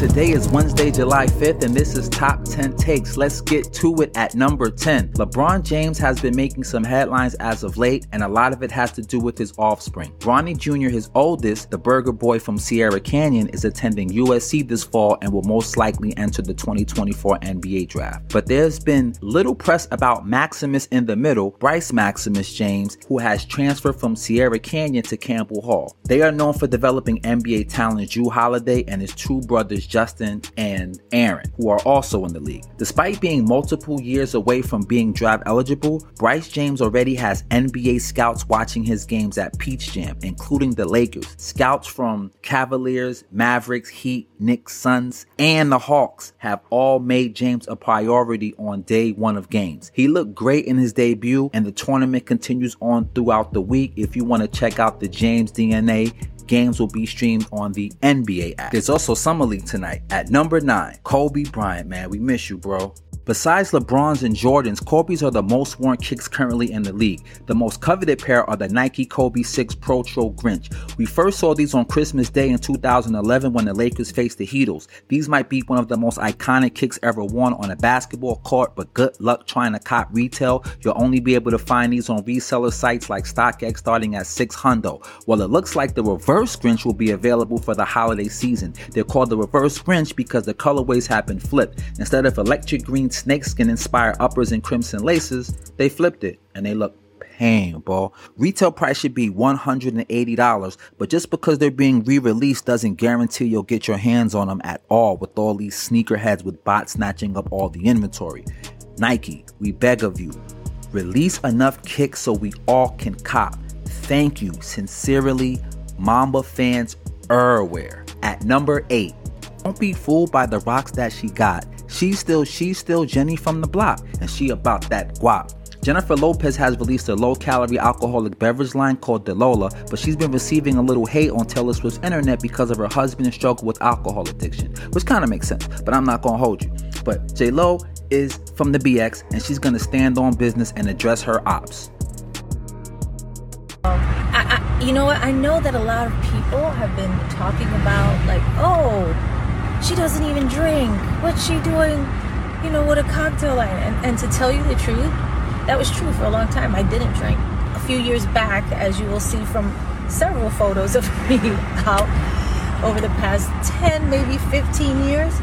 Today is Wednesday, July 5th, and this is Top 10 Takes. Let's get to it at number 10. LeBron James has been making some headlines as of late, and a lot of it has to do with his offspring. Bronny Jr., his oldest, the burger boy from Sierra Canyon, is attending USC this fall and will most likely enter the 2024 NBA draft. But there's been little press about Maximus in the middle, Bryce Maximus James, who has transferred from Sierra Canyon to Campbell Hall. They are known for developing NBA talent Jrue Holiday and his two brothers Justin and Aaron, who are also in the league. Despite being multiple years away from being draft eligible, Bryce James already has NBA scouts watching his games at Peach Jam, including the Lakers. Scouts from Cavaliers, Mavericks, Heat, Knicks, Suns, and the Hawks have all made James a priority on day one of games. He looked great in his debut, and the tournament continues on throughout the week. If you want to check out the James DNA, games will be streamed on the NBA app. There's also Summer League tonight. At number 9, Kobe Bryant, man, we miss you, bro. Besides LeBron's and Jordan's, Kobe's are the most worn kicks currently in the league. The most coveted pair are the Nike Kobe 6 Protro Grinch. We first saw these on Christmas Day in 2011 when the Lakers faced the Heatles. These might be one of the most iconic kicks ever worn on a basketball court, but good luck trying to cop retail. You'll only be able to find these on reseller sites like StockX starting at 6 hundo. Well, it looks like the reverse Grinch will be available for the holiday season. They're called the reverse Grinch because the colorways have been flipped. Instead of electric green snakeskin inspired uppers and crimson laces, they flipped it and they look painful. Retail price should be $180, but just because they're being re-released doesn't guarantee you'll get your hands on them at all with all these sneakerheads with bots snatching up all the inventory. Nike, we beg of you, release enough kicks so we all can cop. Thank you, sincerely, Mamba fans everywhere. At number 8, don't be fooled by the rocks that she got. She's still she's still Jenny from the block, and she about that guap. Jennifer Lopez has released a low calorie alcoholic beverage line called Delola, but she's been receiving a little hate on Taylor Swift's internet because of her husband's struggle with alcohol addiction, which kind of makes sense, but I'm not gonna hold you. But J Lo is from the BX, and she's gonna stand on business and address her ops. I, I, you know what? I know that a lot of people have been talking about, like, oh, doesn't even drink. What's she doing, you know, with a cocktail line? And, and to tell you the truth, that was true for a long time. I didn't drink. A few years back, as you will see from several photos of me out over the past 10, maybe 15 years,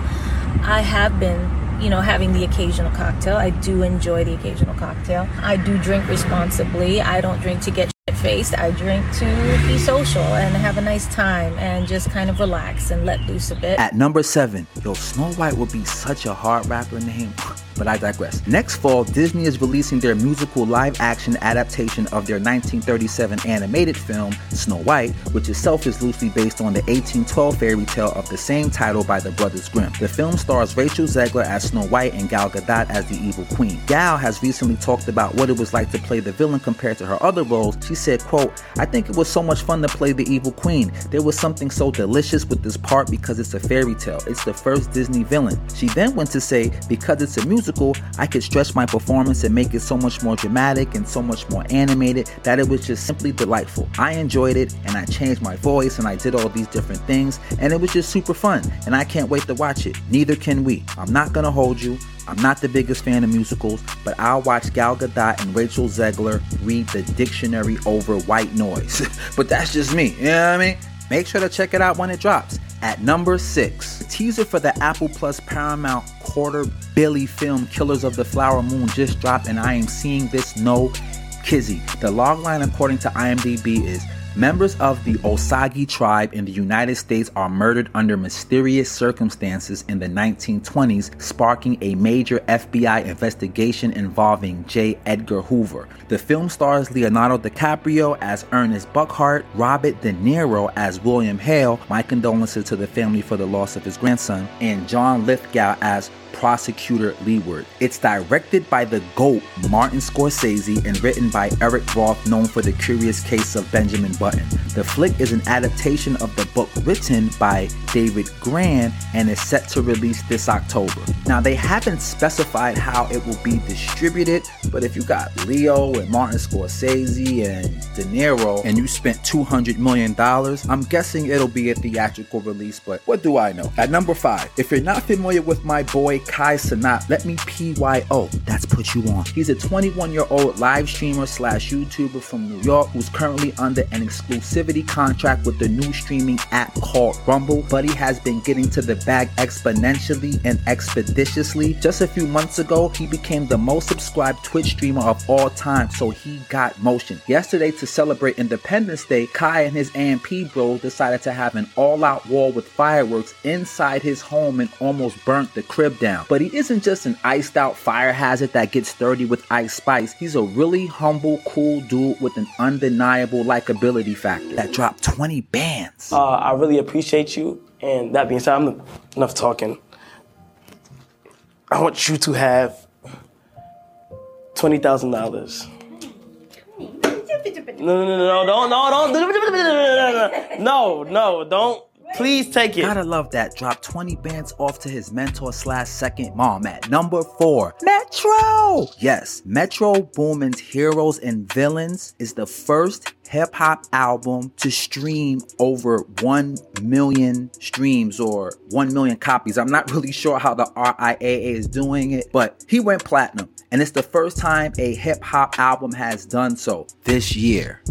I have been, you know, having the occasional cocktail. I do enjoy the occasional cocktail. I do drink responsibly. I don't drink to get faced. I drink to be social and have a nice time and just kind of relax and let loose a bit. At number seven, yo, Snow White would be such a hard rapper name but I digress. Next fall, Disney is releasing their musical live action adaptation of their 1937 animated film, Snow White, which itself is loosely based on the 1812 fairy tale of the same title by the Brothers Grimm. The film stars Rachel Zegler as Snow White and Gal Gadot as the evil queen. Gal has recently talked about what it was like to play the villain compared to her other roles. She said, quote, I think it was so much fun to play the evil queen. There was something so delicious with this part because it's a fairy tale. It's the first Disney villain. She then went to say, because it's a musical musical, I could stretch my performance and make it so much more dramatic and so much more animated that it was just simply delightful. I enjoyed it and I changed my voice and I did all these different things and it was just super fun and I can't wait to watch it. Neither can we. I'm not gonna hold you. I'm not the biggest fan of musicals, but I'll watch Gal Gadot and Rachel Zegler read the dictionary over white noise. but that's just me, you know what I mean? Make sure to check it out when it drops. At number six, teaser for the Apple Plus Paramount quarter Billy film Killers of the Flower Moon just dropped, and I am seeing this no kizzy. The logline, according to IMDb, is Members of the Osage tribe in the United States are murdered under mysterious circumstances in the 1920s, sparking a major FBI investigation involving J. Edgar Hoover. The film stars Leonardo DiCaprio as Ernest Burkhart, Robert De Niro as William Hale, my condolences to the family for the loss of his grandson, and John Lithgow as prosecutor Leaward. It's directed by the GOAT, Martin Scorsese, and written by Eric Roth, known for the curious case of Benjamin Button. The flick is an adaptation of the book written by David Grann and is set to release this October. Now, they haven't specified how it will be distributed, but if you got Leo and Martin Scorsese and De Niro and you spent $200 million, I'm guessing it'll be a theatrical release, but what do I know? At number five, if you're not familiar with my boy Kai Cenat. let me PYO. That's put you on. He's a 21 year old live streamer slash YouTuber from New York who's currently under an exclusivity contract with the new streaming app called Rumble, but he has been getting to the bag exponentially and expeditiously. Just a few months ago, he became the most subscribed Twitch streamer of all time, so he got motion. Yesterday, to celebrate Independence Day, Kai and his AMP bros decided to have an all out war with fireworks inside his home and almost burnt the crib down. But he isn't just an iced out fire hazard that gets dirty with ice spice, he's a really humble, cool dude with an undeniable likability factor that dropped 20 bands. Uh, I really appreciate you. And that being said, I'm enough talking. I want you to have twenty thousand dollars. No, no, no, no, don't, no, don't, no, no, don't. Please take it. Gotta love that. Drop 20 bands off to his mentor slash second mom at number four. Metro! Yes, Metro Boomin's Heroes and Villains is the first hip hop album to stream over 1 million streams or 1 million copies. I'm not really sure how the RIAA is doing it, but he went platinum. And it's the first time a hip hop album has done so this year.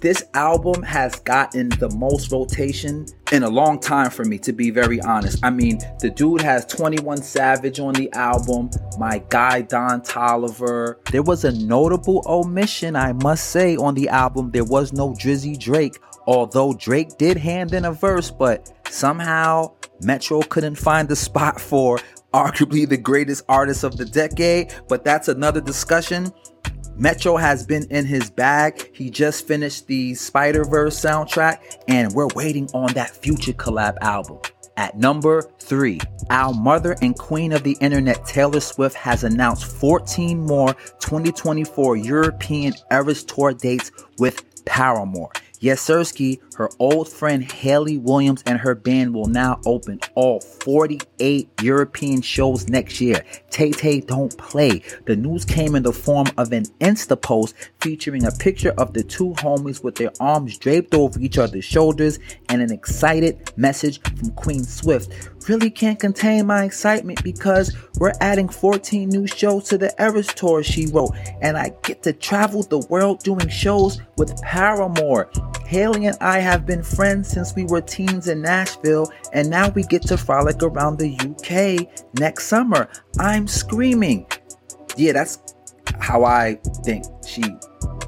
This album has gotten the most rotation in a long time for me, to be very honest. I mean, the dude has 21 Savage on the album, my guy Don Toliver. There was a notable omission, I must say, on the album. There was no Drizzy Drake, although Drake did hand in a verse, but somehow Metro couldn't find the spot for arguably the greatest artist of the decade, but that's another discussion. Metro has been in his bag. He just finished the Spider Verse soundtrack, and we're waiting on that future collab album. At number three, our mother and queen of the internet, Taylor Swift, has announced 14 more 2024 European Eras Tour dates with Paramore. Yesersky, her old friend Hayley Williams, and her band will now open all 48 European shows next year. Tay Tay don't play. The news came in the form of an Insta post featuring a picture of the two homies with their arms draped over each other's shoulders and an excited message from Queen Swift. Really can't contain my excitement because we're adding 14 new shows to the Eras Tour, she wrote, and I get to travel the world doing shows with Paramore. Hayley and I have been friends since we were teens in Nashville, and now we get to frolic around the UK next summer. I'm screaming. Yeah, that's how I think she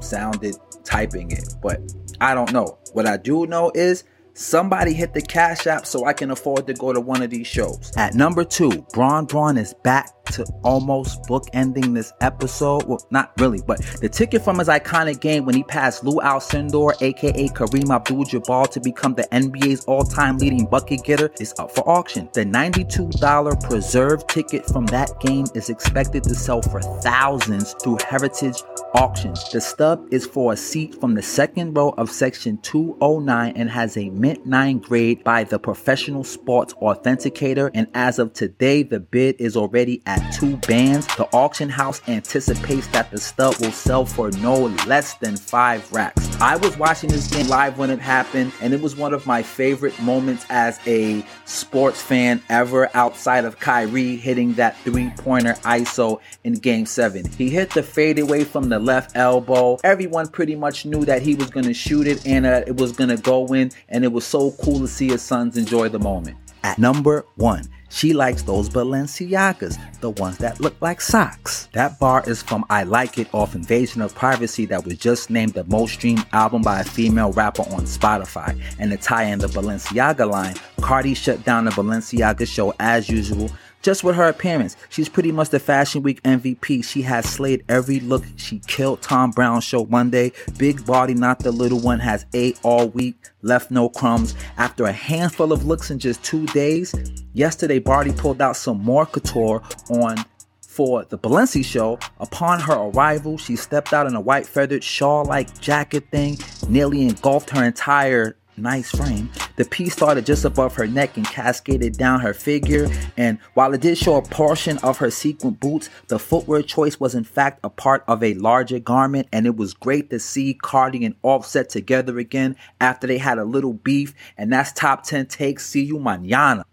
sounded typing it, but I don't know. What I do know is Somebody hit the Cash App so I can afford to go to one of these shows. At number two, Bron Bron is back to almost bookending this episode. Well, not really, but the ticket from his iconic game when he passed Lew Alcindor, aka Kareem Abdul-Jabbar, to become the NBA's all-time leading bucket getter is up for auction. The $92 preserved ticket from that game is expected to sell for thousands through Heritage Auctions. The stub is for a seat from the second row of section 209 and has a mint 9 grade by the Professional Sports Authenticator. And as of today, the bid is already at two bands. The auction house anticipates that the stud will sell for no less than five racks. I was watching this game live when it happened, and it was one of my favorite moments as a sports fan ever outside of Kyrie hitting that three pointer ISO in game seven. He hit the fadeaway from the left elbow. Everyone pretty much knew that he was going to shoot it and uh, it was going to go in, and it was so cool to see his sons enjoy the moment. At number one, she likes those Balenciagas, the ones that look like socks. That bar is from I Like It off Invasion of Privacy that was just named the most streamed album by a female rapper on Spotify. And to tie in the Balenciaga line, Cardi shut down the Balenciaga show as usual just with her appearance, she's pretty much the Fashion Week MVP. She has slayed every look. She killed Thom Browne show Monday. Big body, not the little one, has ate all week, left no crumbs. After a handful of looks in just two days, Yesterday, Bardi pulled out some more couture on for the Balenci show. Upon her arrival, she stepped out in a white feathered shawl like jacket thing, nearly engulfed her entire nice frame. The piece started just above her neck and cascaded down her figure. And while it did show a portion of her sequin boots, the footwear choice was in fact a part of a larger garment. And it was great to see Cardi and Offset together again after they had a little beef. And that's top 10 takes. See you mañana.